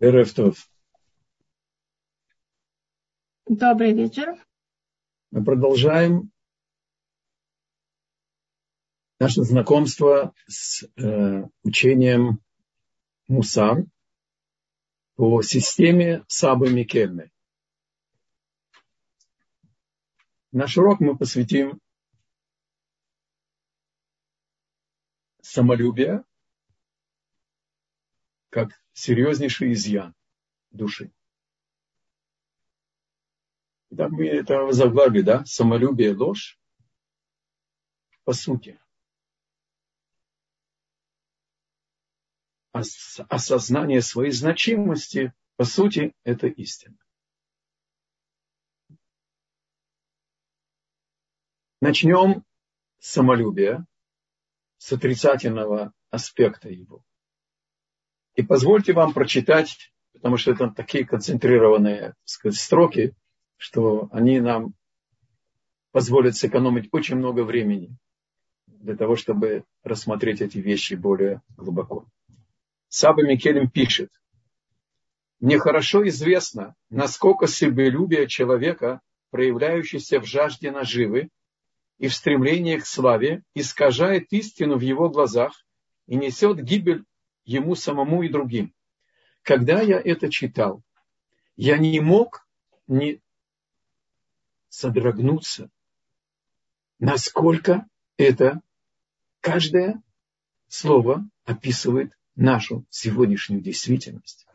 Эрефтов. Добрый вечер. Мы продолжаем наше знакомство с э, учением Мусар по системе Сабы Микельны. Наш урок мы посвятим самолюбию как серьезнейший изъян души. Итак, мы это заглавили, да? Самолюбие, ложь. По сути. Осознание своей значимости, по сути, это истина. Начнем с самолюбия, с отрицательного аспекта его. И позвольте вам прочитать, потому что это такие концентрированные сказать, строки, что они нам позволят сэкономить очень много времени для того, чтобы рассмотреть эти вещи более глубоко. Саба Микелем пишет, «Мне хорошо известно, насколько себелюбие человека, проявляющееся в жажде наживы и в стремлении к славе, искажает истину в его глазах и несет гибель ему самому и другим. Когда я это читал, я не мог не содрогнуться, насколько это каждое слово описывает нашу сегодняшнюю действительность.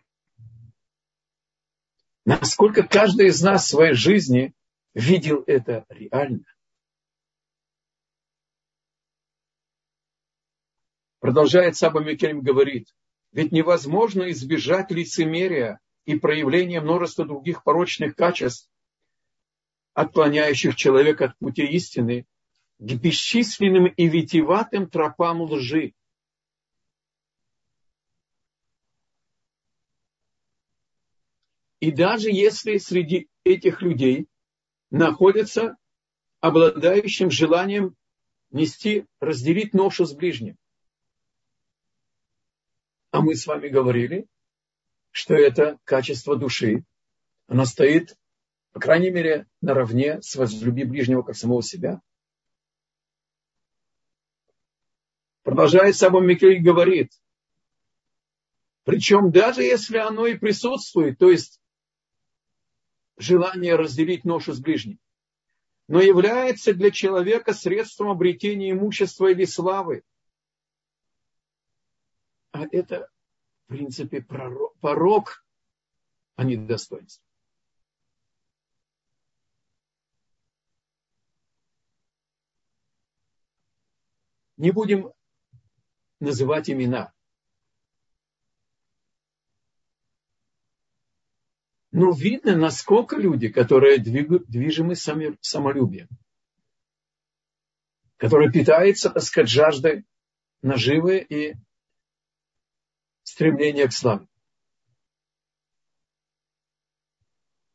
Насколько каждый из нас в своей жизни видел это реально. Продолжает Саба Микельм говорит, ведь невозможно избежать лицемерия и проявления множества других порочных качеств, отклоняющих человека от пути истины, к бесчисленным и витиеватым тропам лжи. И даже если среди этих людей находятся обладающим желанием нести, разделить ношу с ближним, а мы с вами говорили, что это качество души. Оно стоит, по крайней мере, наравне с возлюби ближнего как самого себя. Продолжает Сабон Микель говорит, причем даже если оно и присутствует, то есть желание разделить ношу с ближним, но является для человека средством обретения имущества или славы, а это, в принципе, пророк, порог, а не достоинство. Не будем называть имена. Но видно, насколько люди, которые движимы самолюбием, которые питаются, так сказать, жаждой наживы и стремление к славе.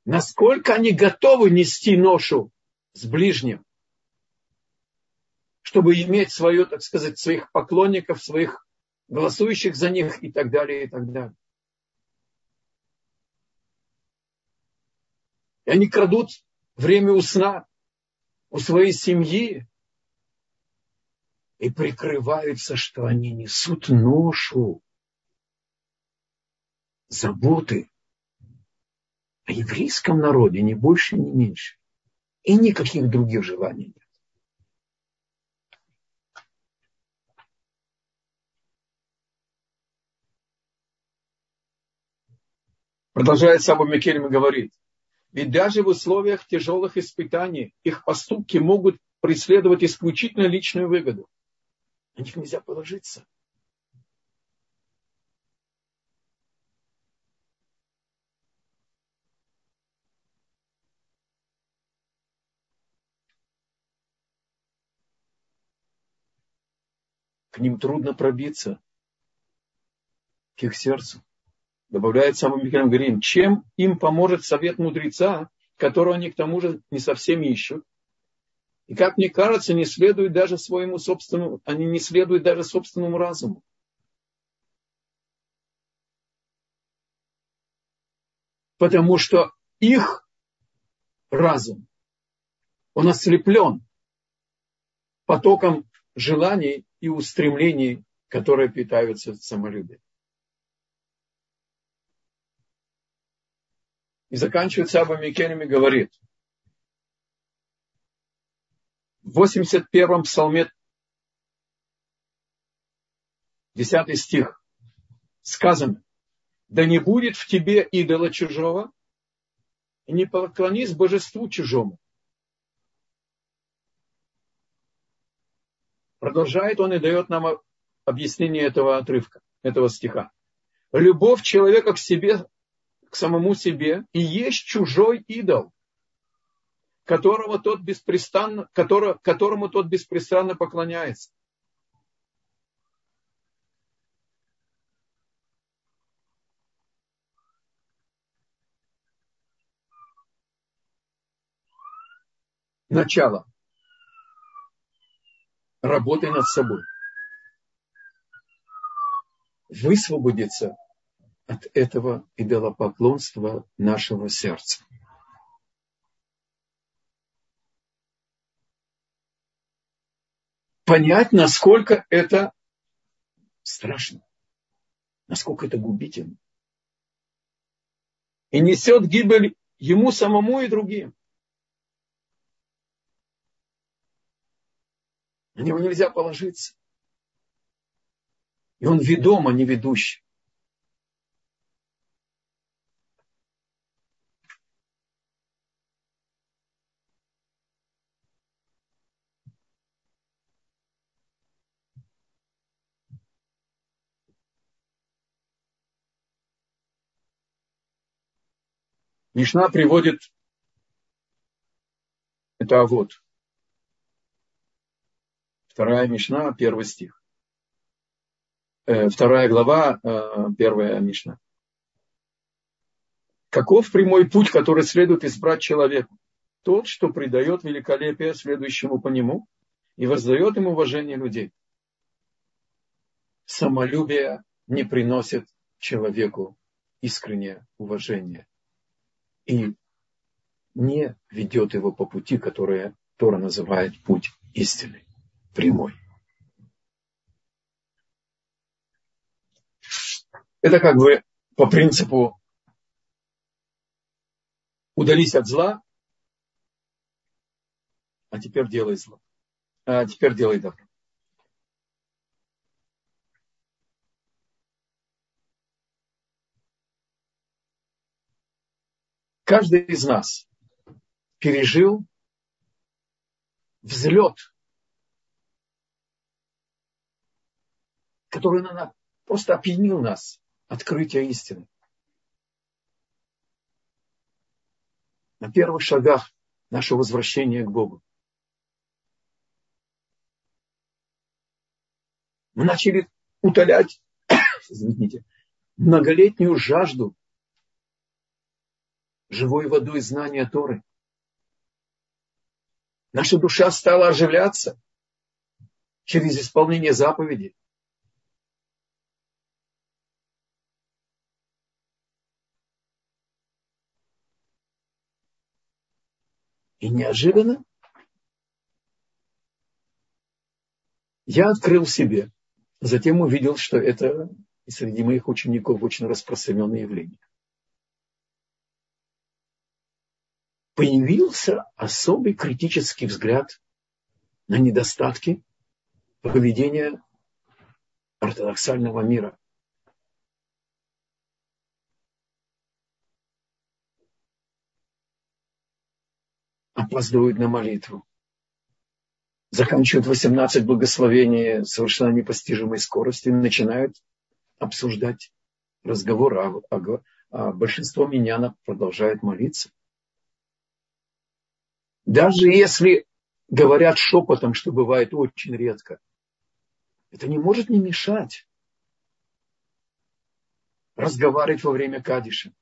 Насколько они готовы нести ношу с ближним, чтобы иметь свое, так сказать, своих поклонников, своих голосующих за них и так далее, и так далее. И они крадут время у сна у своей семьи и прикрываются, что они несут ношу заботы о еврейском народе, ни больше, ни меньше. И никаких других желаний нет. Продолжает Сабу Микельм и говорит, ведь даже в условиях тяжелых испытаний их поступки могут преследовать исключительно личную выгоду. На них нельзя положиться. Ним трудно пробиться, к их сердцу. Добавляет самым Михаил Грин, чем им поможет совет мудреца, которого они к тому же не совсем ищут. И как мне кажется, не следует даже своему собственному, они не следуют даже собственному разуму. потому что их разум, он ослеплен потоком желаний и устремлений, которые питаются самолюбием. И заканчивает Саба Микенами говорит, в 81-м псалме, 10 стих, сказано, да не будет в тебе идола чужого, и не поклонись божеству чужому. Продолжает он и дает нам объяснение этого отрывка, этого стиха. Любовь человека к себе к самому себе и есть чужой идол, которого тот беспрестанно, который, которому тот беспрестанно поклоняется. Начало. Работай над собой. Высвободиться от этого идолопоклонства нашего сердца. Понять, насколько это страшно, насколько это губительно. И несет гибель ему самому и другим. На него нельзя положиться. И он ведом, а не ведущий. Мишна приводит это вот. Вторая Мишна, первый стих. Э, вторая глава, э, первая Мишна. Каков прямой путь, который следует избрать человеку? Тот, что придает великолепие следующему по нему и воздает ему уважение людей. Самолюбие не приносит человеку искреннее уважение и не ведет его по пути, который Тора называет путь истины, прямой. Это как бы по принципу удались от зла, а теперь делай зло. А теперь делай добро. Каждый из нас пережил взлет, который просто опьянил нас, открытие истины. На первых шагах нашего возвращения к Богу. Мы начали утолять, извините, многолетнюю жажду живой водой знания Торы. Наша душа стала оживляться через исполнение заповедей. Неожиданно я открыл себе, затем увидел, что это среди моих учеников очень распространенное явление. появился особый критический взгляд на недостатки поведения ортодоксального мира. Опаздывают на молитву. Заканчивают 18 благословений совершенно непостижимой скоростью начинают обсуждать разговор, а, а, а большинство миньянов продолжает молиться. Даже если говорят шепотом, что бывает очень редко, это не может не мешать разговаривать во время кадиша,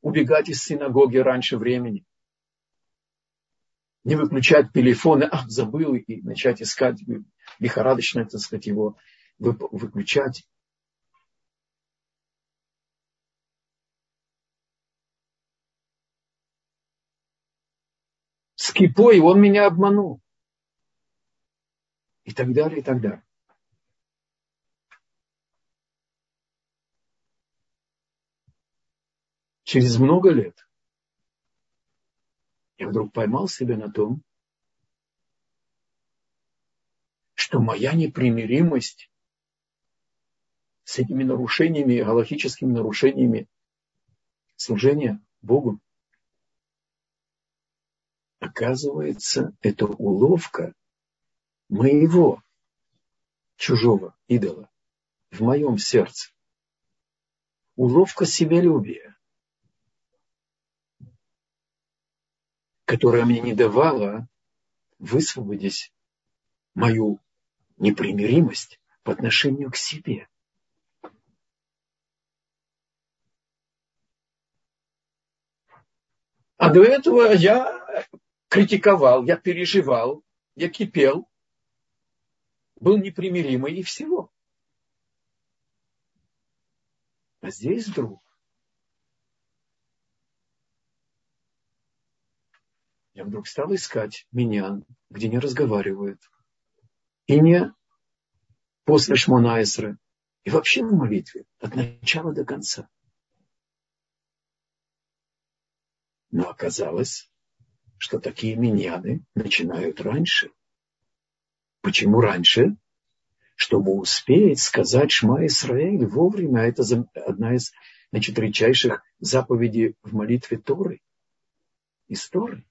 убегать из синагоги раньше времени, не выключать телефоны, ах, забыл, и начать искать, э, лихорадочно, так сказать, его выключать. Скипой он меня обманул. И так далее, и так далее. Через много лет – я вдруг поймал себя на том, что моя непримиримость с этими нарушениями, галактическими нарушениями служения Богу, оказывается, это уловка моего чужого идола в моем сердце. Уловка себялюбия, которая мне не давала высвободить мою непримиримость по отношению к себе. А до этого я критиковал, я переживал, я кипел, был непримиримый и всего. А здесь вдруг я вдруг стал искать меня, где не разговаривают. И не после Шмонайсры, и вообще в молитве, от начала до конца. Но оказалось, что такие миньяны начинают раньше. Почему раньше? Чтобы успеть сказать Шма Исраэль вовремя. Это одна из значит, редчайших заповедей в молитве Торы. Из Торы.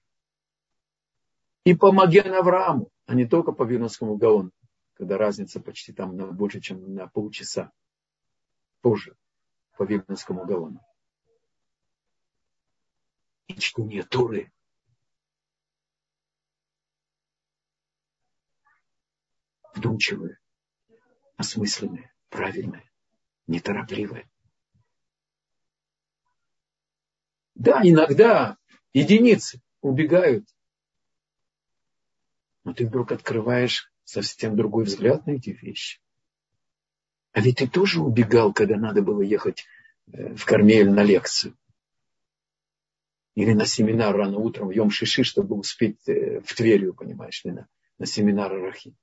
И по Маген Аврааму, а не только по Вилнскому Гаону, когда разница почти там на больше, чем на полчаса позже по Вилнскому Гаону и чтение Торы. Вдумчивые, осмысленные, правильные, неторопливые. Да, иногда единицы убегают. Но ты вдруг открываешь совсем другой взгляд на эти вещи. А ведь ты тоже убегал, когда надо было ехать э, в Кармель на лекцию или на семинар рано утром в Йом-Шиши, чтобы успеть э, в Тверью, понимаешь на, на семинар Рахи.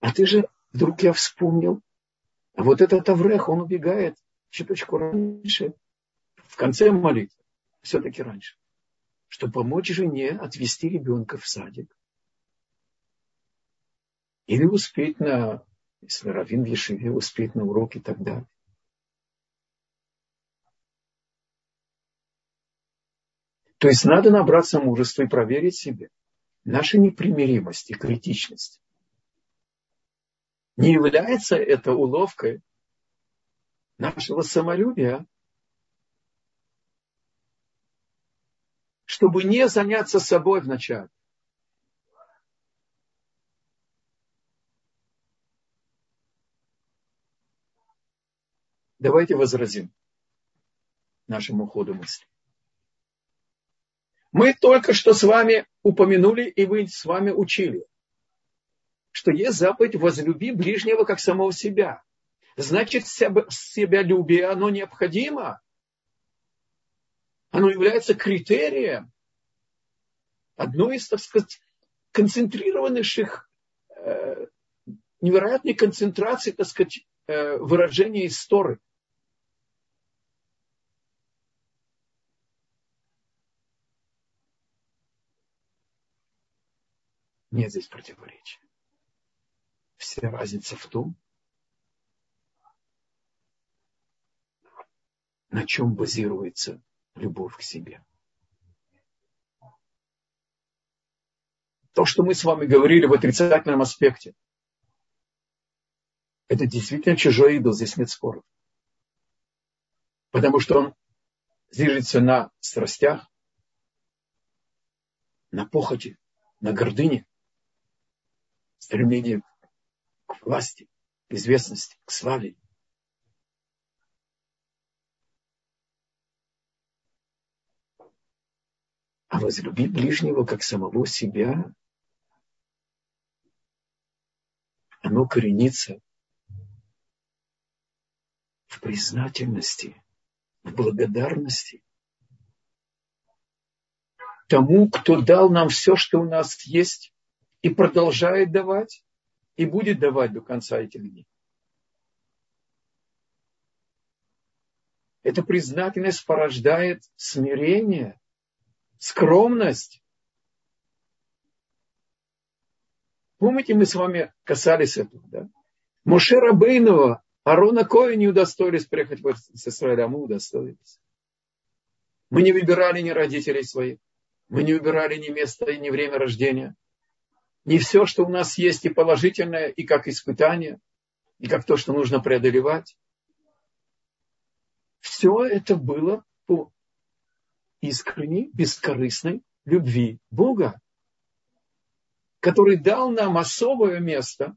А ты же, вдруг я вспомнил, а вот этот Аврех, он убегает чуточку раньше, в конце молитвы, все-таки раньше, чтобы помочь жене отвести ребенка в садик. Или успеть на, если Равин в Ешиве, успеть на урок и так далее. То есть надо набраться мужества и проверить себе. Наша непримиримость и критичность. Не является это уловкой нашего самолюбия, чтобы не заняться собой вначале. Давайте возразим нашему ходу мысли. Мы только что с вами упомянули, и вы с вами учили, что есть заповедь «возлюби ближнего, как самого себя». Значит, себялюбие, оно необходимо. Оно является критерием одной из, так сказать, концентрированных, э, невероятной концентрации, так сказать, э, выражения истории. Нет здесь противоречия. Вся разница в том, на чем базируется любовь к себе. То, что мы с вами говорили в отрицательном аспекте, это действительно чужой идол, здесь нет споров. Потому что он движется на страстях, на похоти, на гордыне стремление к власти, к известности, к славе. А возлюби ближнего, как самого себя, оно коренится в признательности, в благодарности тому, кто дал нам все, что у нас есть, и продолжает давать, и будет давать до конца этих дней. Эта признательность порождает смирение, скромность. Помните, мы с вами касались этого, да? Моше Рабейнова, Арона Коя не удостоились приехать в Израиль, а мы удостоились. Мы не выбирали ни родителей своих, мы не выбирали ни место и ни время рождения. Не все, что у нас есть и положительное, и как испытание, и как то, что нужно преодолевать. Все это было по искренней, бескорыстной любви Бога, который дал нам особое место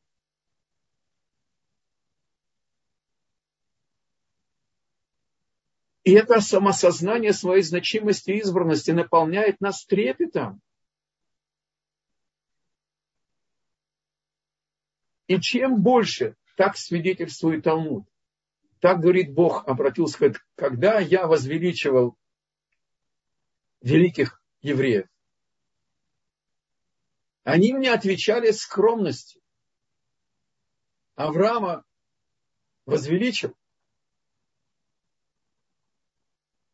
И это самосознание своей значимости и избранности наполняет нас трепетом. И чем больше, так свидетельствует Талмуд, так говорит Бог, обратился, говорит, когда я возвеличивал великих евреев, они мне отвечали скромностью. Авраама возвеличил,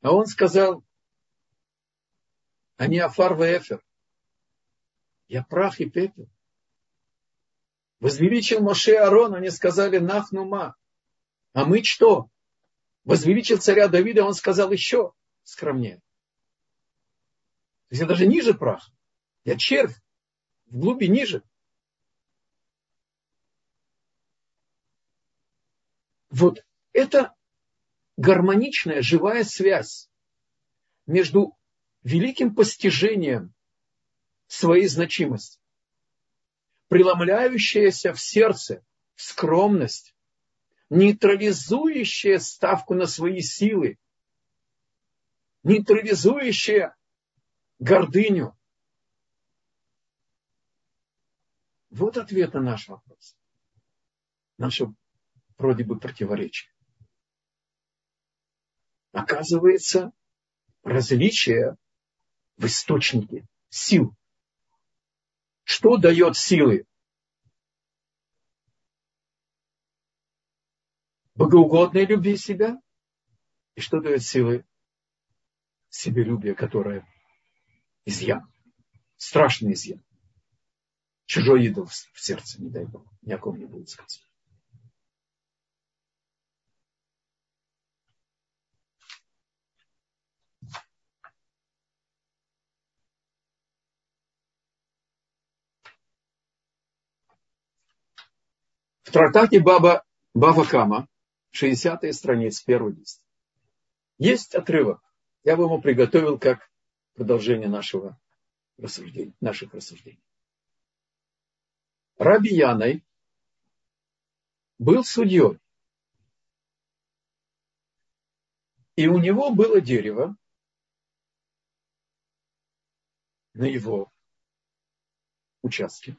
А он сказал, они афар эфер. Я прах и пепел. Возвеличил Моше Арон, они сказали нахнума. А мы что? Возвеличил царя Давида, он сказал еще скромнее. То есть я даже ниже прах. Я червь. В глуби ниже. Вот это гармоничная, живая связь между великим постижением своей значимости, преломляющаяся в сердце в скромность, нейтрализующая ставку на свои силы, нейтрализующая гордыню. Вот ответ на наш вопрос. Наше вроде бы противоречие оказывается различие в источнике сил. Что дает силы? Богоугодной любви себя. И что дает силы? Себелюбие, которое изъян. Страшный изъян. Чужой идол в сердце, не дай Бог. Ни о ком не будет сказать. В трактате Баба, Баба Кама, 60-я страница, первый лист. Есть отрывок. Я бы ему приготовил как продолжение нашего рассуждения, наших рассуждений. Раби Яной был судьей. И у него было дерево на его участке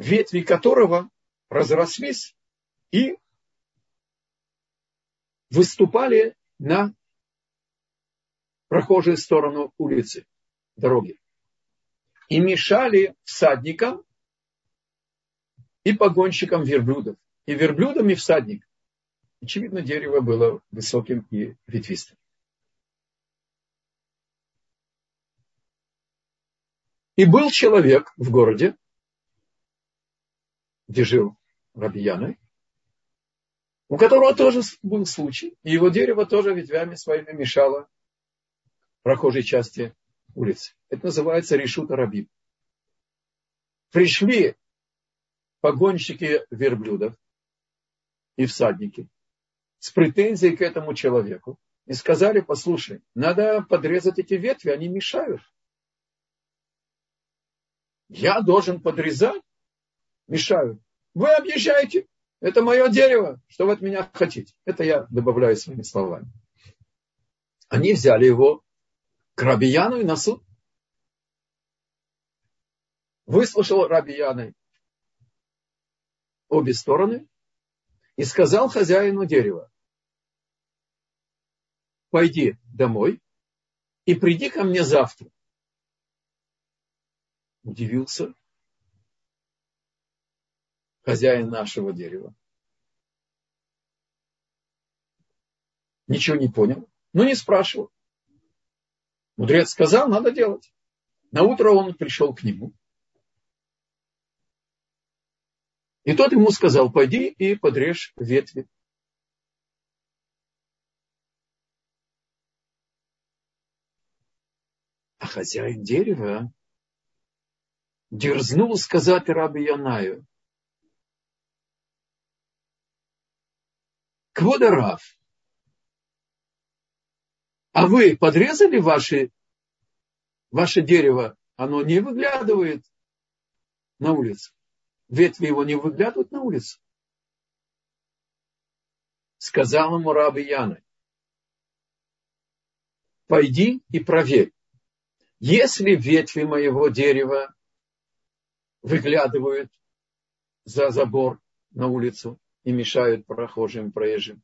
ветви которого разрослись и выступали на прохожую сторону улицы, дороги. И мешали всадникам и погонщикам верблюдов. И верблюдам, и всадникам. Очевидно, дерево было высоким и ветвистым. И был человек в городе, где жил Рабияной, у которого тоже был случай, и его дерево тоже ветвями своими мешало прохожей части улицы. Это называется решута рабим. Пришли погонщики верблюдов и всадники с претензией к этому человеку и сказали, послушай, надо подрезать эти ветви, они мешают. Я должен подрезать? мешают. Вы объезжаете. Это мое дерево. Что вы от меня хотите? Это я добавляю своими словами. Они взяли его к Рабияну и на суд. Выслушал Рабияны обе стороны и сказал хозяину дерева, пойди домой и приди ко мне завтра. Удивился хозяин нашего дерева. Ничего не понял, но не спрашивал. Мудрец сказал, надо делать. На утро он пришел к нему. И тот ему сказал, пойди и подрежь ветви. А хозяин дерева дерзнул сказать раби Янаю. Кводарав, а вы подрезали ваши, ваше дерево? Оно не выглядывает на улицу. Ветви его не выглядывают на улицу. Сказал ему раби Яна, пойди и проверь. Если ветви моего дерева выглядывают за забор на улицу и мешают прохожим, проезжим,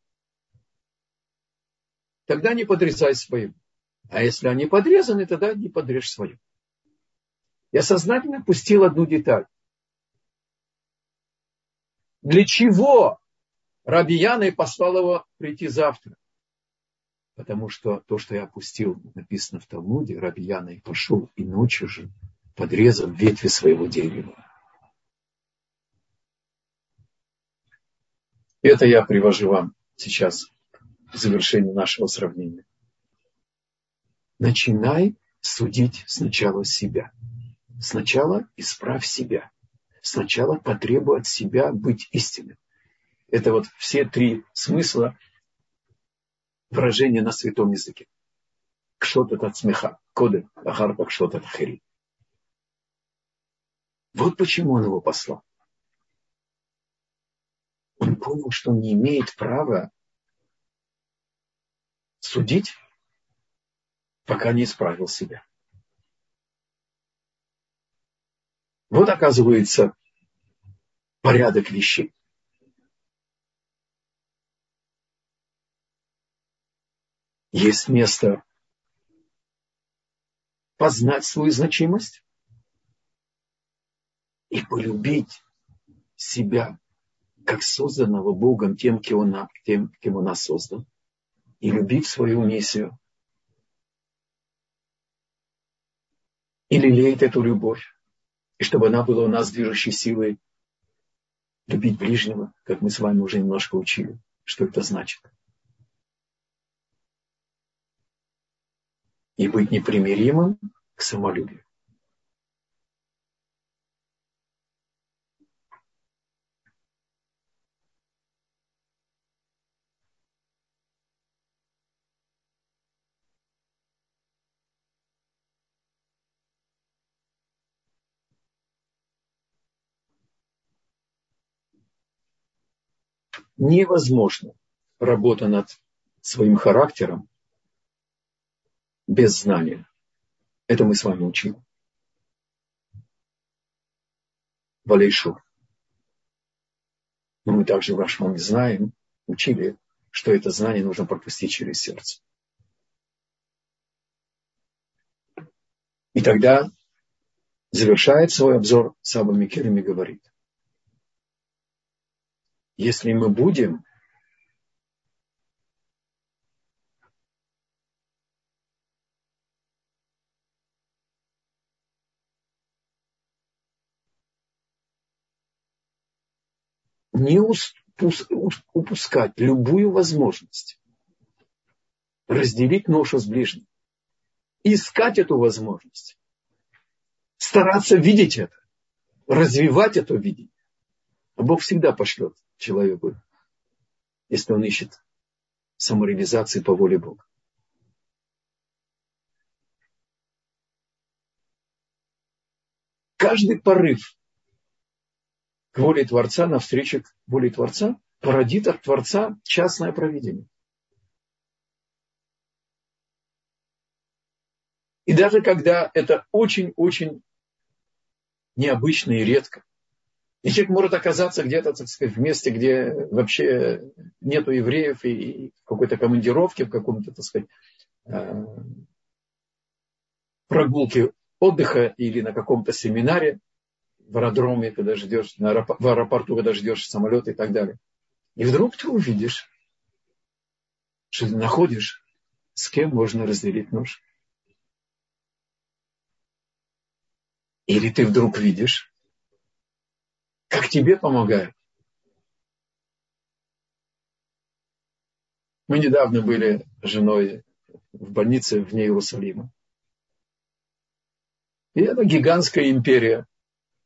тогда не подрезай свою. А если они подрезаны, тогда не подрежь свою. Я сознательно пустил одну деталь. Для чего Раби Яна послал его прийти завтра? Потому что то, что я опустил, написано в Талмуде, Раби Яна и пошел и ночью же подрезал ветви своего дерева. Это я привожу вам сейчас в нашего сравнения. Начинай судить сначала себя. Сначала исправь себя. Сначала потребуй от себя быть истинным. Это вот все три смысла выражения на святом языке. Кшот от смеха, коды, ахарпа кшот от хери. Вот почему он его послал. Он понял, что он не имеет права судить, пока не исправил себя. Вот оказывается порядок вещей. Есть место познать свою значимость и полюбить себя как созданного Богом тем, кем он, тем, кем он нас создал и любить свою миссию. И лелеять эту любовь. И чтобы она была у нас движущей силой любить ближнего, как мы с вами уже немножко учили, что это значит. И быть непримиримым к самолюбию. Невозможно работа над своим характером без знания. Это мы с вами учили. Валейшу. Но мы также в Рашмаме знаем, учили, что это знание нужно пропустить через сердце. И тогда завершает свой обзор Саба Микелем и говорит, если мы будем не упускать любую возможность разделить ношу с ближним, искать эту возможность, стараться видеть это, развивать это видение. Бог всегда пошлет человеку, если он ищет самореализации по воле Бога. Каждый порыв к воле Творца, навстречу к воле Творца, породит от Творца частное проведение. И даже когда это очень-очень необычно и редко, и человек может оказаться где-то, так сказать, в месте, где вообще нету евреев и, какой-то командировке, в каком-то, так сказать, э, прогулке отдыха или на каком-то семинаре в аэродроме, когда ждешь, в аэропорту, когда ждешь самолет и так далее. И вдруг ты увидишь, что ты находишь, с кем можно разделить нож. Или ты вдруг видишь, как тебе помогают. Мы недавно были с женой в больнице вне Иерусалима. И это гигантская империя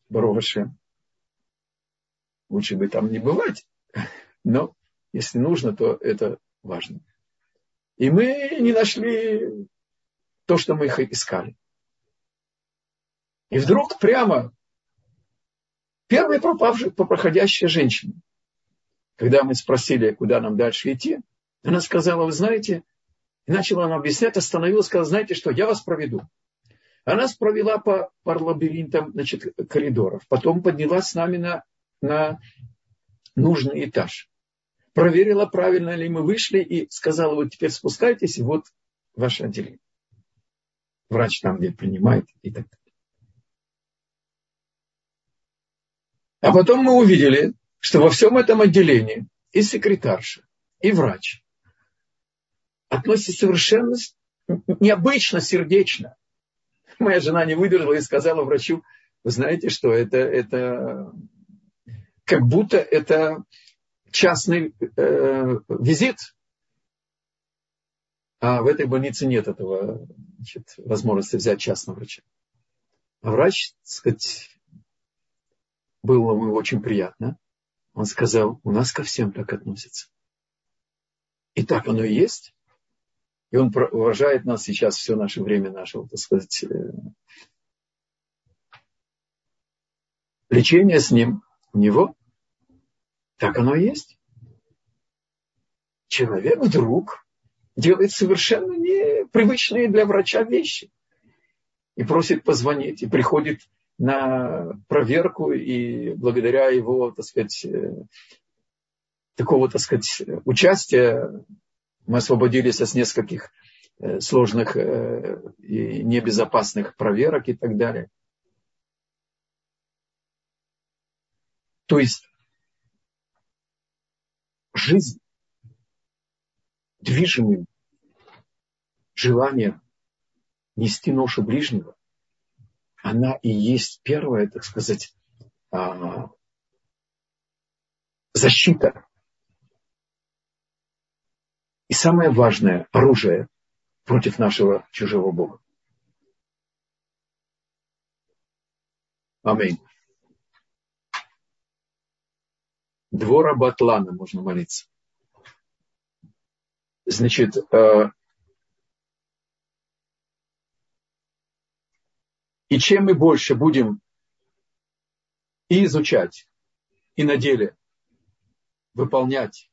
Бароваше. Лучше бы там не бывать, но если нужно, то это важно. И мы не нашли то, что мы их искали. И вдруг прямо первая пропавшая, проходящая женщина, когда мы спросили, куда нам дальше идти, она сказала, вы знаете, и начала она объяснять, остановилась, сказала, знаете что, я вас проведу. Она провела по, по лабиринтам значит, коридоров, потом поднялась с нами на, на нужный этаж. Проверила, правильно ли мы вышли, и сказала, вот теперь спускайтесь, и вот ваше отделение. Врач там где принимает и так далее. А потом мы увидели, что во всем этом отделении и секретарша, и врач относятся совершенно необычно сердечно. Моя жена не выдержала и сказала врачу, вы знаете, что это, это как будто это частный э, визит. А в этой больнице нет этого значит, возможности взять частного врача. А врач, так сказать, было ему очень приятно. Он сказал, у нас ко всем так относятся. И так оно и есть. И он уважает нас сейчас все наше время нашего, так сказать, э, лечения с ним у него. Так оно и есть. Человек вдруг делает совершенно непривычные для врача вещи. И просит позвонить, и приходит на проверку, и благодаря его, так сказать, э, такого, так сказать, участия мы освободились от нескольких э, сложных э, и небезопасных проверок и так далее. То есть жизнь движимым желанием нести ношу ближнего, она и есть первая, так сказать, а, защита и самое важное оружие против нашего чужого Бога. Аминь. Двора Батлана можно молиться. Значит, э, и чем мы больше будем и изучать, и на деле выполнять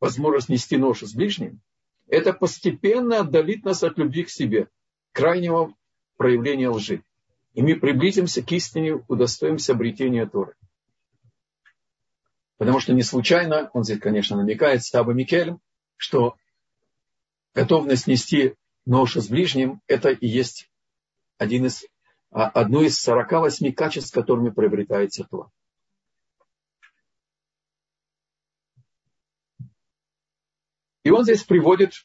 возможность нести ношу с ближним, это постепенно отдалит нас от любви к себе, крайнего проявления лжи. И мы приблизимся к истине, удостоимся обретения Торы. Потому что не случайно, он здесь, конечно, намекает, Стаба Микелем, что готовность нести ношу с ближним, это и есть один из, а, одно из 48 качеств, которыми приобретается Тора. И он здесь приводит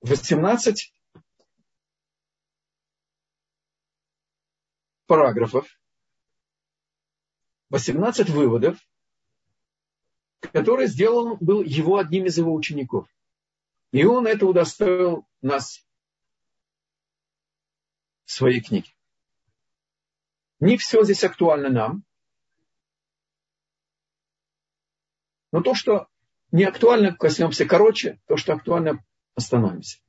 18 параграфов, 18 выводов, которые сделал был его одним из его учеников. И он это удостоил нас в своей книге. Не все здесь актуально нам. Но то, что не актуально, коснемся короче, то, что актуально, остановимся.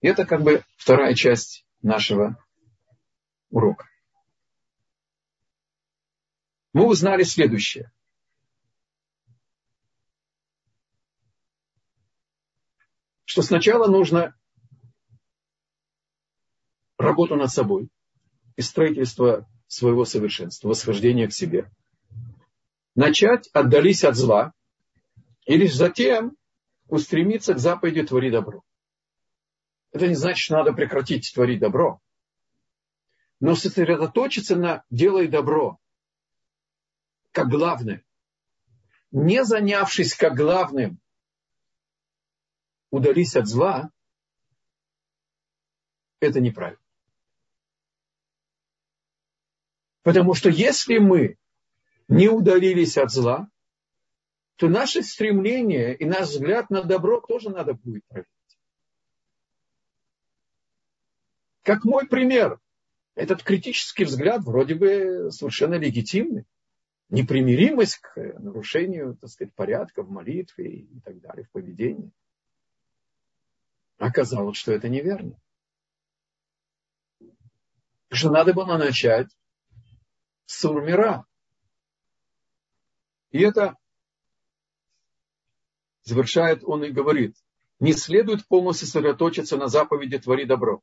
И это как бы вторая часть нашего урока. Мы узнали следующее. Что сначала нужно работу над собой и строительство своего совершенства, восхождение к себе. Начать отдались от зла, и лишь затем устремиться к заповеди «Твори добро». Это не значит, что надо прекратить творить добро. Но сосредоточиться на «делай добро» как главное. Не занявшись как главным, удались от зла, это неправильно. Потому что если мы не удалились от зла, то наше стремление и наш взгляд на добро тоже надо будет проверить. Как мой пример. Этот критический взгляд вроде бы совершенно легитимный. Непримиримость к нарушению, так сказать, порядка в молитве и так далее, в поведении. Оказалось, что это неверно. Что надо было начать с сурмира. И это завершает он и говорит, не следует полностью сосредоточиться на заповеди «твори добро».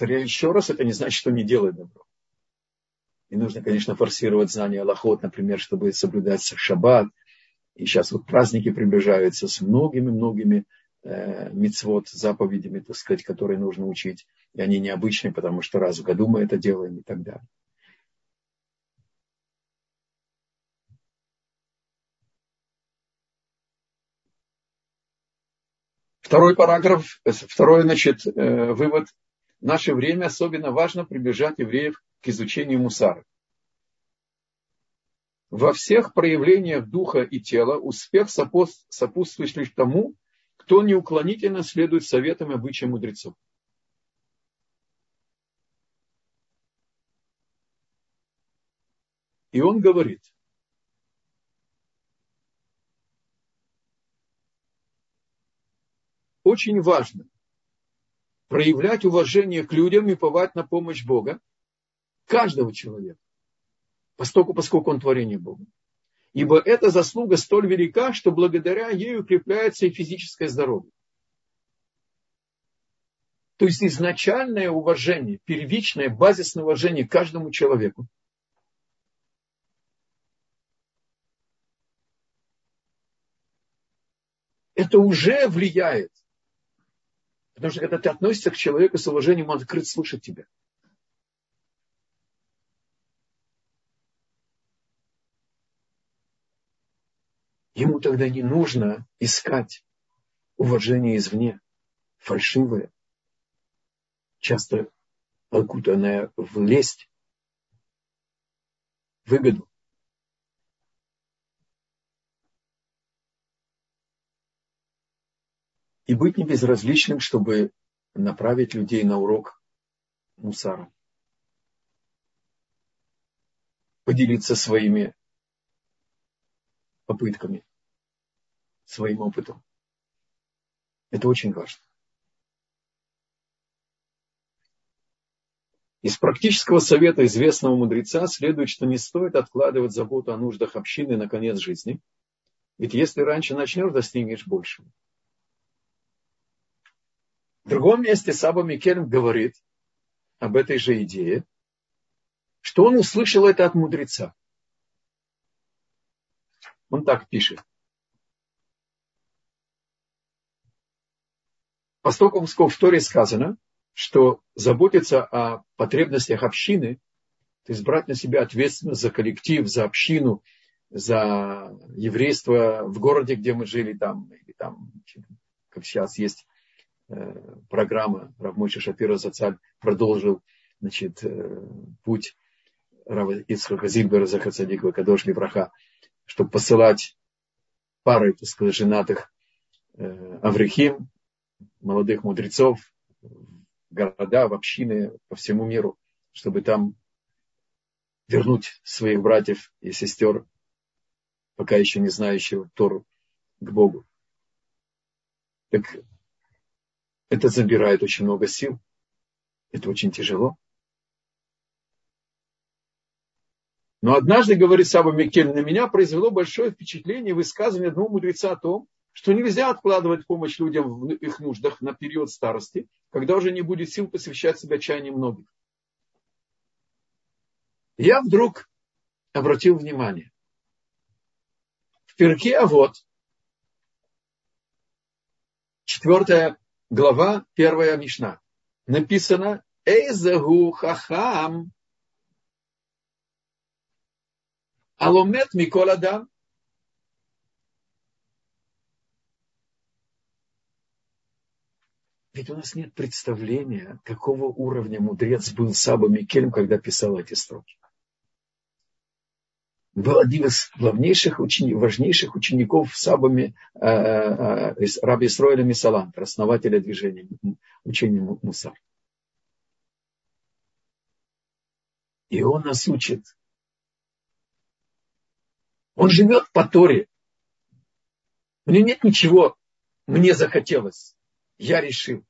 Повторяю еще раз, это не значит, что не делай добро. И нужно, конечно, форсировать знание Аллахот, например, чтобы соблюдать шаббат. И сейчас вот праздники приближаются с многими-многими э, мицвод, заповедями, так сказать, которые нужно учить. И они необычные, потому что раз в году мы это делаем и так далее. Второй параграф, э, второй, значит, э, вывод. В наше время особенно важно приближать евреев к изучению мусара. Во всех проявлениях духа и тела успех сопутствует лишь тому, кто неуклонительно следует советам и обычаям мудрецов. И он говорит, очень важно проявлять уважение к людям и повать на помощь Бога, каждого человека, поскольку, поскольку он творение Бога. Ибо эта заслуга столь велика, что благодаря ей укрепляется и физическое здоровье. То есть изначальное уважение, первичное, базисное уважение каждому человеку. Это уже влияет. Потому что когда ты относишься к человеку с уважением, он открыт слушать тебя. Ему тогда не нужно искать уважение извне, фальшивое, часто окутанное в лесть, выгоду. И быть не безразличным, чтобы направить людей на урок мусара. Поделиться своими попытками своим опытом. Это очень важно. Из практического совета известного мудреца следует, что не стоит откладывать заботу о нуждах общины на конец жизни. Ведь если раньше начнешь, достигнешь большего. В другом месте Саба Микельм говорит об этой же идее, что он услышал это от мудреца. Он так пишет. Поскольку в Торе сказано, что заботиться о потребностях общины, то есть брать на себя ответственность за коллектив, за общину, за еврейство в городе, где мы жили, там, или там, как сейчас есть программа Равмойша Шапира Зацаль продолжил значит, э, путь Рава Ицхака Зильбера Захацадикова Кадош Левраха, чтобы посылать пары, так сказать, женатых э, Аврихим, молодых мудрецов в города, в общины по всему миру, чтобы там вернуть своих братьев и сестер, пока еще не знающих Тору, к Богу. Так это забирает очень много сил. Это очень тяжело. Но однажды, говорит Саба Микель, на меня произвело большое впечатление высказывание одного мудреца о том, что нельзя откладывать помощь людям в их нуждах на период старости, когда уже не будет сил посвящать себя чаяниям многих. Я вдруг обратил внимание. В перке, а вот, четвертая глава, первая мишна, написано Эйзагу хахам аломет микол адам. Ведь у нас нет представления, какого уровня мудрец был Саба Микелем, когда писал эти строки. Был один из главнейших, учени, важнейших учеников Сабами э, э, Раби Исроиля Мисалантра, основателя движения, учения Мусар. И он нас учит. Он живет по Торе. У него нет ничего, мне захотелось я решил.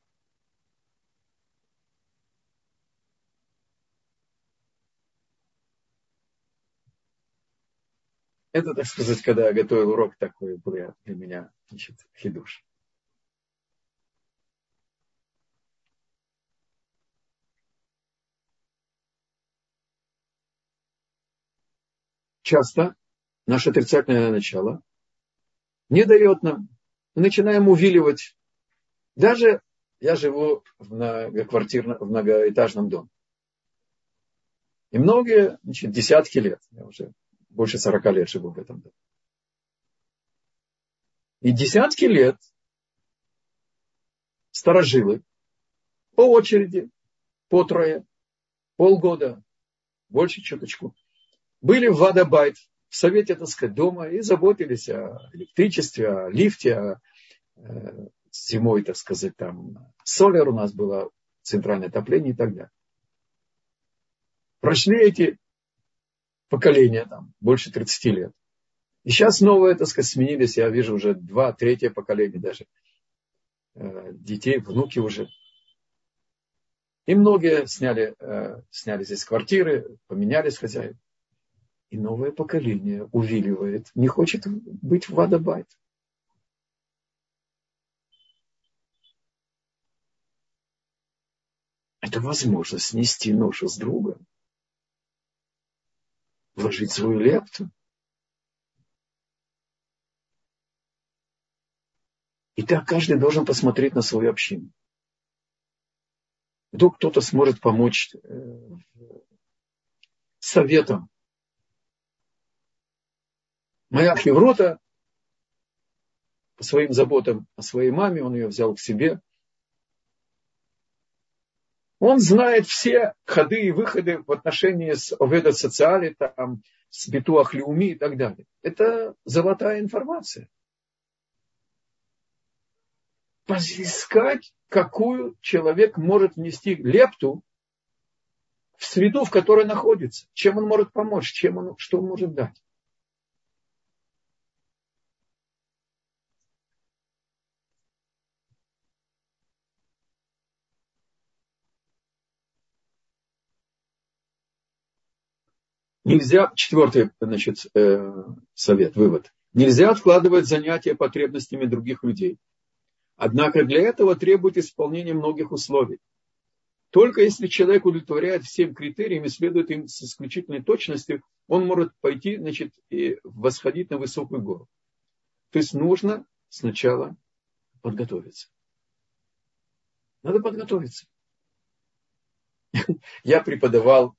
Это, так сказать, когда я готовил урок, такой был для меня значит, хидуш. Часто наше отрицательное начало не дает нам. Мы начинаем увиливать даже я живу в, многоквартирном, в многоэтажном доме. И многие, значит, десятки лет, я уже больше сорока лет живу в этом доме. И десятки лет старожилы по очереди, по трое, полгода, больше чуточку, были в Вадабайт, в совете, так сказать, дома и заботились о электричестве, о лифте, о э, зимой, так сказать, там солер у нас было, центральное отопление и так далее. Прошли эти поколения, там, больше 30 лет. И сейчас новые, так сказать, сменились, я вижу уже два, третье поколение даже э, детей, внуки уже. И многие сняли, э, сняли здесь квартиры, поменялись хозяев. И новое поколение увиливает, не хочет быть в Вадабайт. Это возможность снести ношу с друга, вложить свою лепту. И так каждый должен посмотреть на свою общину. Вдруг кто-то сможет помочь э, советом. Моя Хеврота по своим заботам о своей маме, он ее взял к себе, он знает все ходы и выходы в отношении с Оведа Социали, там, с Битуах Леуми и так далее. Это золотая информация. Поискать, какую человек может внести лепту в среду, в которой находится. Чем он может помочь, чем он, что он может дать. Нельзя, четвертый значит, э, совет, вывод. Нельзя откладывать занятия потребностями других людей. Однако для этого требует исполнения многих условий. Только если человек удовлетворяет всем критериям и следует им с исключительной точностью, он может пойти значит, и восходить на высокую гору. То есть нужно сначала подготовиться. Надо подготовиться. Я преподавал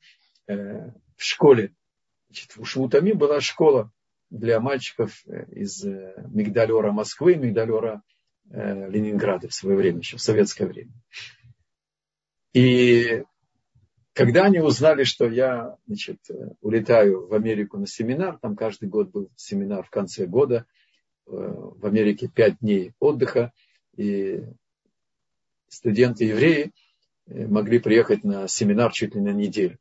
э, в школе. Значит, в Швутами была школа для мальчиков э, из э, Мигдалера Москвы, Мигдалера э, Ленинграда в свое время, еще в советское время. И когда они узнали, что я значит, улетаю в Америку на семинар, там каждый год был семинар в конце года, в Америке пять дней отдыха, и студенты евреи могли приехать на семинар чуть ли на неделю.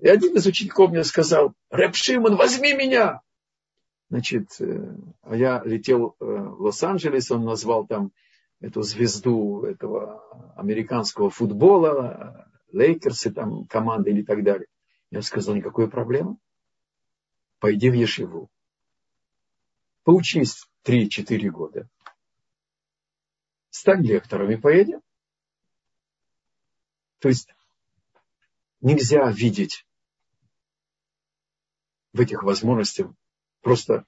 И один из учеников мне сказал, Рэп Шимон, возьми меня. Значит, э, а я летел э, в Лос-Анджелес, он назвал там эту звезду этого американского футбола, Лейкерсы, там команды или так далее. Я сказал, никакой проблемы. Пойди в Ешиву. Поучись 3-4 года, стань лектором и поедем. То есть нельзя видеть в этих возможностях просто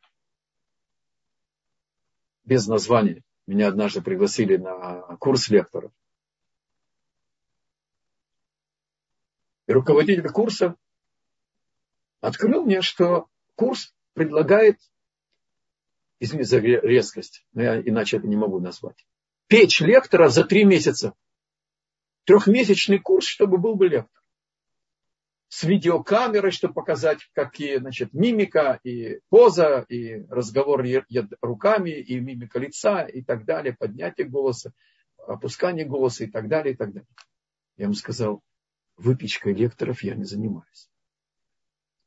без названия. Меня однажды пригласили на курс лекторов. И руководитель курса открыл мне, что курс предлагает, извините за резкость, но я иначе это не могу назвать, печь лектора за три месяца. Трехмесячный курс, чтобы был бы лектор с видеокамерой, чтобы показать, какие, значит, мимика и поза, и разговор руками, и мимика лица, и так далее, поднятие голоса, опускание голоса, и так далее, и так далее. Я ему сказал, выпечкой лекторов я не занимаюсь.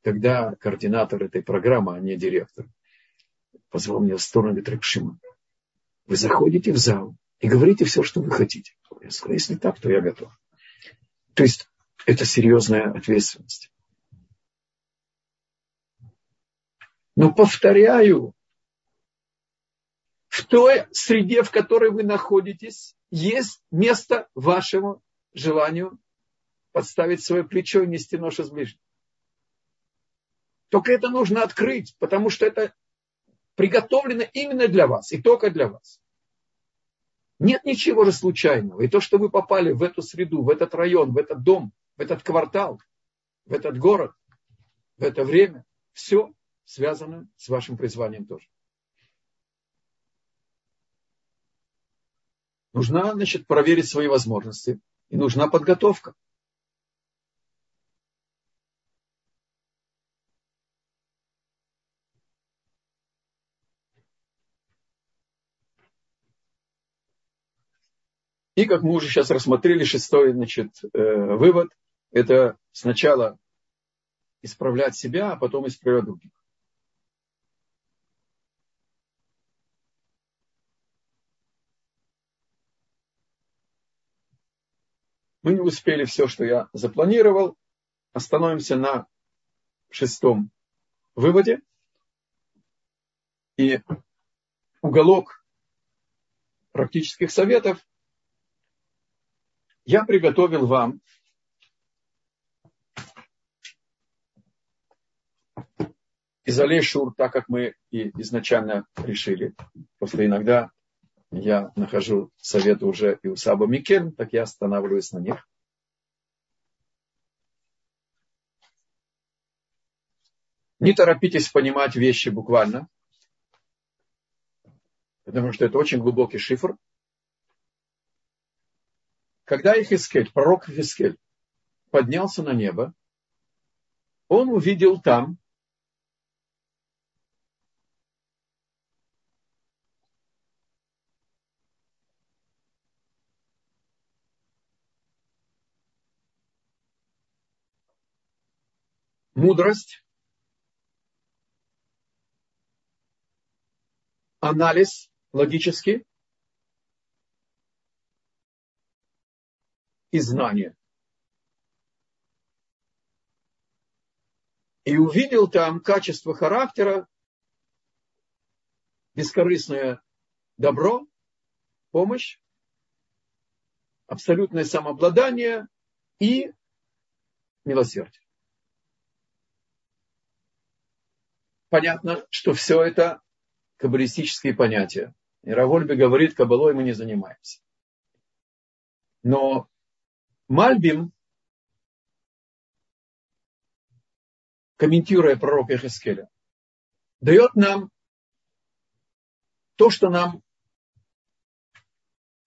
Тогда координатор этой программы, а не директор, позвал меня в сторону и вы заходите в зал и говорите все, что вы хотите. Я сказал, если так, то я готов. То есть это серьезная ответственность. Но повторяю, в той среде, в которой вы находитесь, есть место вашему желанию подставить свое плечо и нести ношу с ближним. Только это нужно открыть, потому что это приготовлено именно для вас и только для вас. Нет ничего же случайного. И то, что вы попали в эту среду, в этот район, в этот дом, в этот квартал, в этот город, в это время, все связано с вашим призванием тоже. Нужна, значит, проверить свои возможности. И нужна подготовка. И, как мы уже сейчас рассмотрели, шестой значит, э, вывод – это сначала исправлять себя, а потом исправлять других. Мы не успели все, что я запланировал. Остановимся на шестом выводе. И уголок практических советов я приготовил вам из Алей-Шур, так как мы и изначально решили. Просто иногда я нахожу советы уже и у Саба Микель, так я останавливаюсь на них. Не торопитесь понимать вещи буквально, потому что это очень глубокий шифр – когда Ихискель, пророк Ихискель, поднялся на небо, он увидел там мудрость, анализ логический, и знания. И увидел там качество характера, бескорыстное добро, помощь, абсолютное самообладание и милосердие. Понятно, что все это каббалистические понятия. И Равольби говорит, кабалой мы не занимаемся. Но Мальбим, комментируя пророка Хескеля, дает нам то, что нам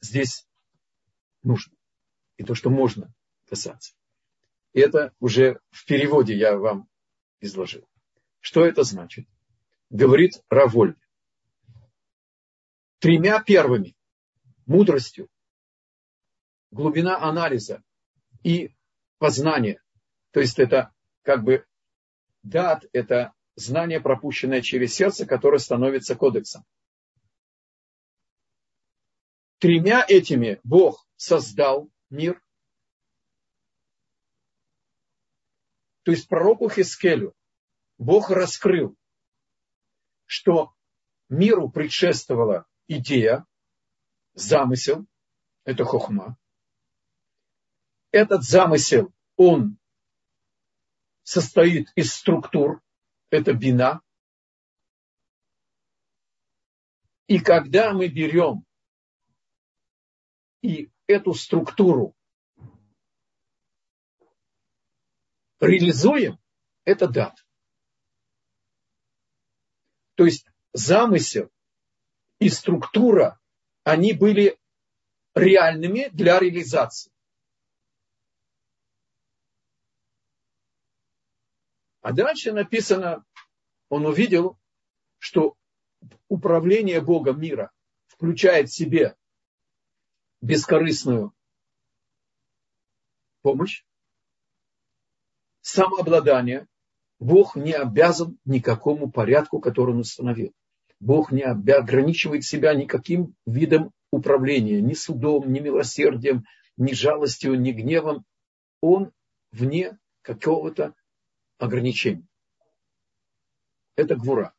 здесь нужно. И то, что можно касаться. И это уже в переводе я вам изложил. Что это значит? Говорит Раволь. Тремя первыми мудростью, глубина анализа и познание. То есть это как бы дат, это знание, пропущенное через сердце, которое становится кодексом. Тремя этими Бог создал мир. То есть пророку Хискелю Бог раскрыл, что миру предшествовала идея, замысел, это хохма. Этот замысел, он состоит из структур, это бина. И когда мы берем и эту структуру реализуем, это дат. То есть замысел и структура, они были реальными для реализации. А дальше написано, он увидел, что управление Богом мира включает в себе бескорыстную помощь, самообладание. Бог не обязан никакому порядку, который он установил. Бог не ограничивает себя никаким видом управления, ни судом, ни милосердием, ни жалостью, ни гневом. Он вне какого-то ограничения. Это гвура.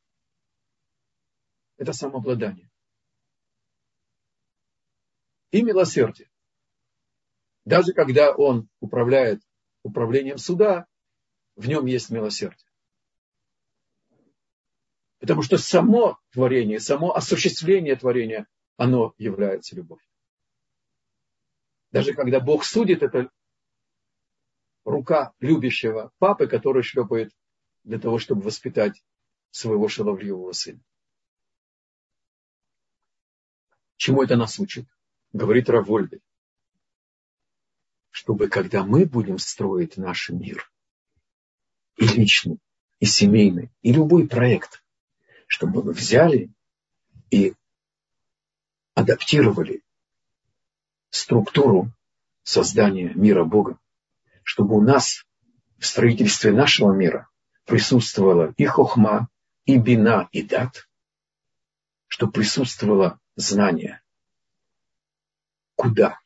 Это самообладание. И милосердие. Даже когда он управляет управлением суда, в нем есть милосердие. Потому что само творение, само осуществление творения, оно является любовью. Даже когда Бог судит, это рука любящего папы, который шлепает для того, чтобы воспитать своего шаловливого сына. Чему это нас учит? Говорит Равольды чтобы когда мы будем строить наш мир, и личный, и семейный, и любой проект, чтобы мы взяли и адаптировали структуру создания мира Бога, чтобы у нас в строительстве нашего мира присутствовала и хохма, и бина, и дат, чтобы присутствовало знание, куда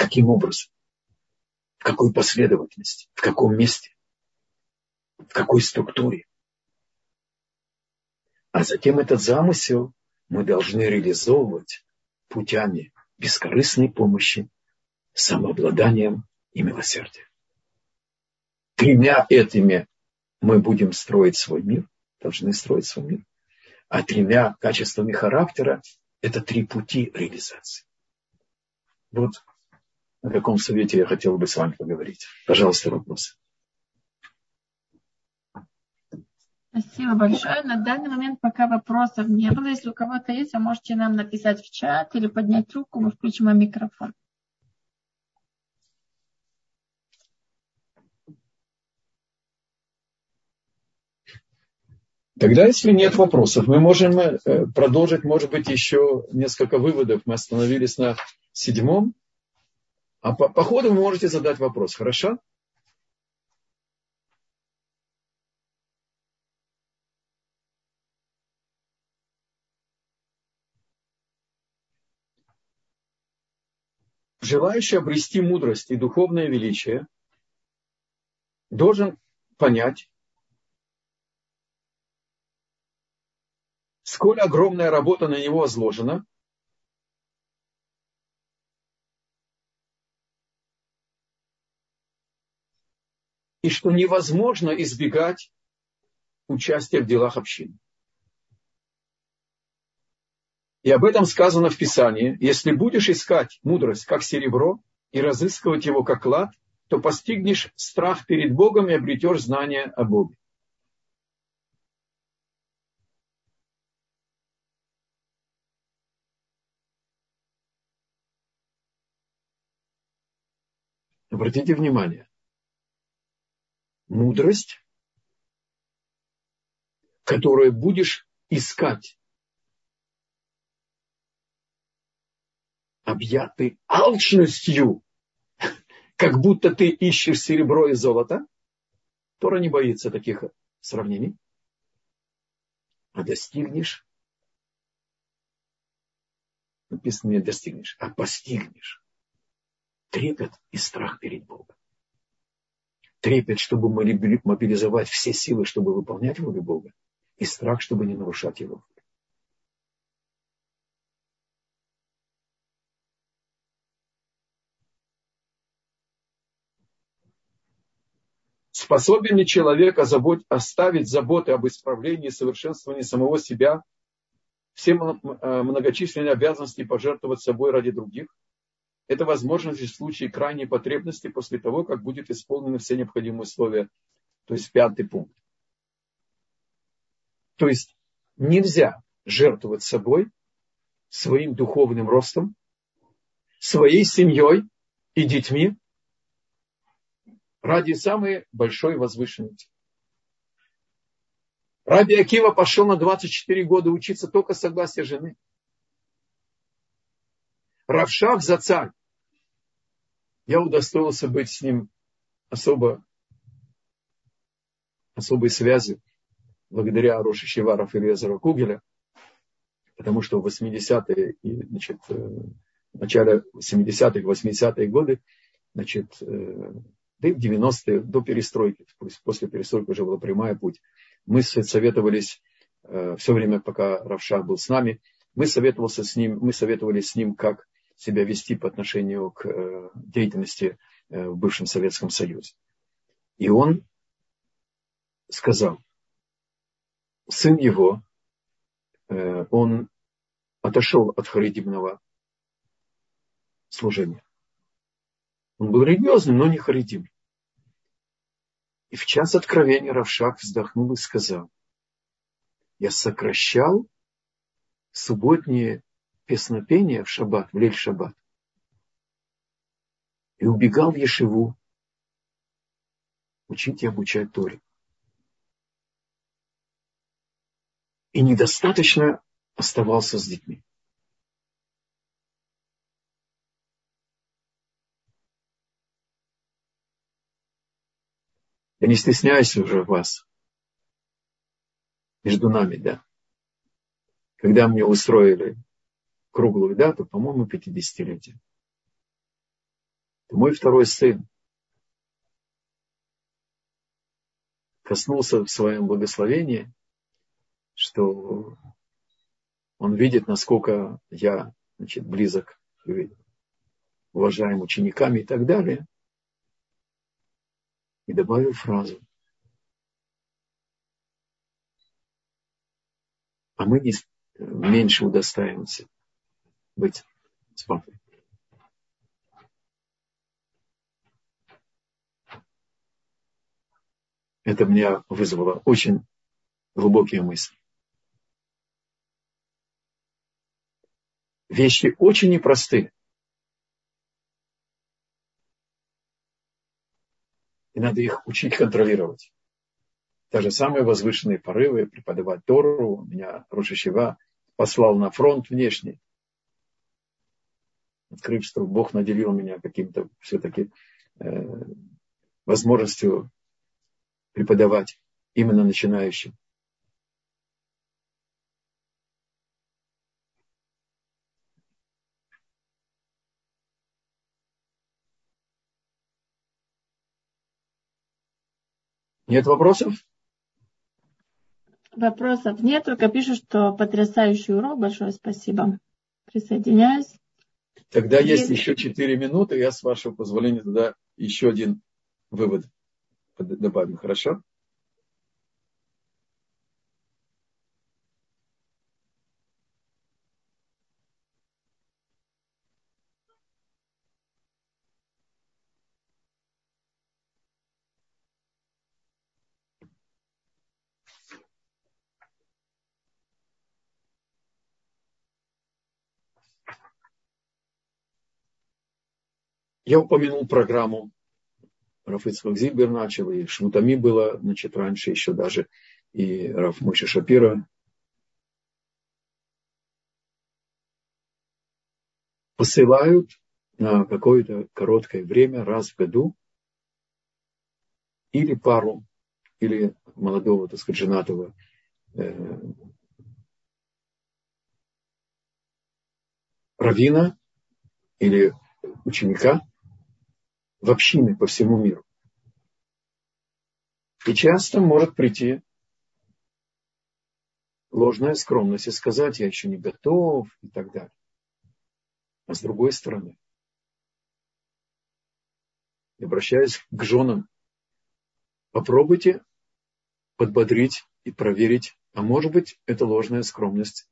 Каким образом? В какой последовательности? В каком месте? В какой структуре? А затем этот замысел мы должны реализовывать путями бескорыстной помощи, самообладанием и милосердием. Тремя этими мы будем строить свой мир, должны строить свой мир. А тремя качествами характера – это три пути реализации. Вот о каком совете я хотел бы с вами поговорить. Пожалуйста, вопросы. Спасибо большое. На данный момент пока вопросов не было. Если у кого-то есть, вы можете нам написать в чат или поднять трубку, мы включим вам микрофон. Тогда, если нет вопросов, мы можем э, продолжить, может быть, еще несколько выводов. Мы остановились на седьмом. А по, по ходу вы можете задать вопрос, хорошо? Желающий обрести мудрость и духовное величие должен понять, сколь огромная работа на него возложена, и что невозможно избегать участия в делах общины. И об этом сказано в Писании. Если будешь искать мудрость, как серебро, и разыскивать его, как клад, то постигнешь страх перед Богом и обретешь знание о Боге. Обратите внимание, мудрость, которую будешь искать, объятый алчностью, как будто ты ищешь серебро и золото. Тора не боится таких сравнений. А достигнешь, написано не достигнешь, а постигнешь трепет и страх перед Богом трепет, чтобы мобилизовать все силы, чтобы выполнять волю Бога, и страх, чтобы не нарушать его. Способен ли человек оставить заботы об исправлении и совершенствовании самого себя, все э, многочисленные обязанности пожертвовать собой ради других? Это возможность в случае крайней потребности после того, как будет исполнены все необходимые условия. То есть пятый пункт. То есть нельзя жертвовать собой, своим духовным ростом, своей семьей и детьми ради самой большой возвышенности. Раби Акива пошел на 24 года учиться только согласия жены. Равшах за царь. Я удостоился быть с ним особо, особой связи благодаря Роши Шиваров и Резера Кугеля, потому что в 80-е и значит, э, начале 70-х, 80-е годы, значит, э, да и в 90-е, до перестройки, после перестройки уже была прямая путь, мы советовались э, все время, пока Равшах был с нами, мы, советовался с ним, мы советовались с ним, как себя вести по отношению к деятельности в бывшем Советском Союзе. И он сказал, сын его, э, он отошел от харидимного служения. Он был религиозным, но не харидим. И в час откровения Равшак вздохнул и сказал, я сокращал субботние песнопения в шаббат, в лель шаббат. И убегал в Ешиву учить и обучать Торе. и недостаточно оставался с детьми. Я не стесняюсь уже вас. Между нами, да. Когда мне устроили круглую дату, по-моему, 50-летие. Мой второй сын коснулся в своем благословении что он видит, насколько я значит, близок к уважаемым учениками и так далее. И добавил фразу. А мы не, меньше удостаиваемся быть с папой. Это меня вызвало очень глубокие мысли. вещи очень непростые. И надо их учить контролировать. Даже самые возвышенные порывы, преподавать Тору, меня Рошишева послал на фронт внешний. Открыв, что Бог наделил меня каким-то все-таки э, возможностью преподавать именно начинающим. Нет вопросов? Вопросов нет, только пишут, что потрясающий урок. Большое спасибо. Присоединяюсь. Тогда есть, еще 4 минуты. Я, с вашего позволения, тогда еще один вывод добавим. Хорошо? Я упомянул программу Рафицхак Зильбер начал, и Шмутами было, значит, раньше еще даже, и Раф Мойша Шапира. Посылают на какое-то короткое время, раз в году, или пару, или молодого, так сказать, женатого э, равина или ученика в общины по всему миру. И часто может прийти ложная скромность и сказать, я еще не готов и так далее. А с другой стороны, обращаясь к женам, попробуйте подбодрить и проверить, а может быть, эта ложная скромность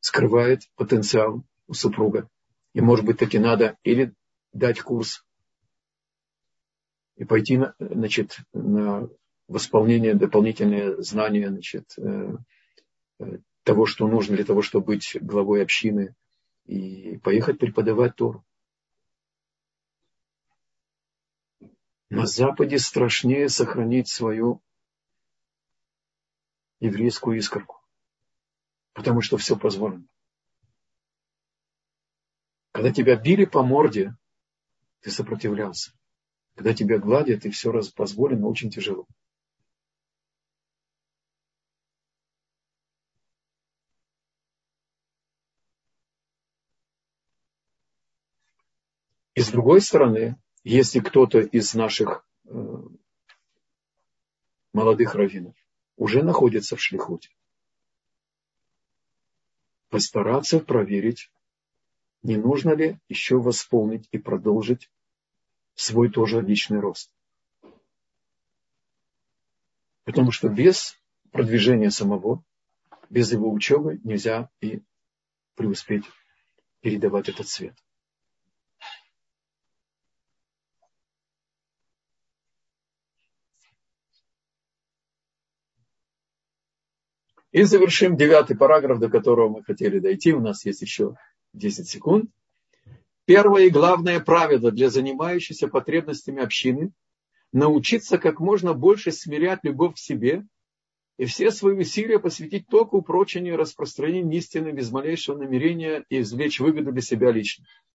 скрывает потенциал у супруга. И может быть, таки надо или дать курс и пойти значит, на восполнение, дополнительные знания значит, э, э, того, что нужно для того, чтобы быть главой общины, и поехать преподавать Тору. На Западе страшнее сохранить свою еврейскую искорку, потому что все позволено. Когда тебя били по морде, ты сопротивлялся. Когда тебя гладят, и все раз позволено, очень тяжело. И с другой стороны, если кто-то из наших э, молодых раввинов уже находится в шлихуте, постараться проверить, не нужно ли еще восполнить и продолжить свой тоже личный рост. Потому что без продвижения самого, без его учебы нельзя и преуспеть передавать этот свет. И завершим девятый параграф, до которого мы хотели дойти. У нас есть еще 10 секунд. Первое и главное правило для занимающейся потребностями общины – научиться как можно больше смирять любовь к себе и все свои усилия посвятить только упрочению и распространению истины без малейшего намерения и извлечь выгоду для себя лично.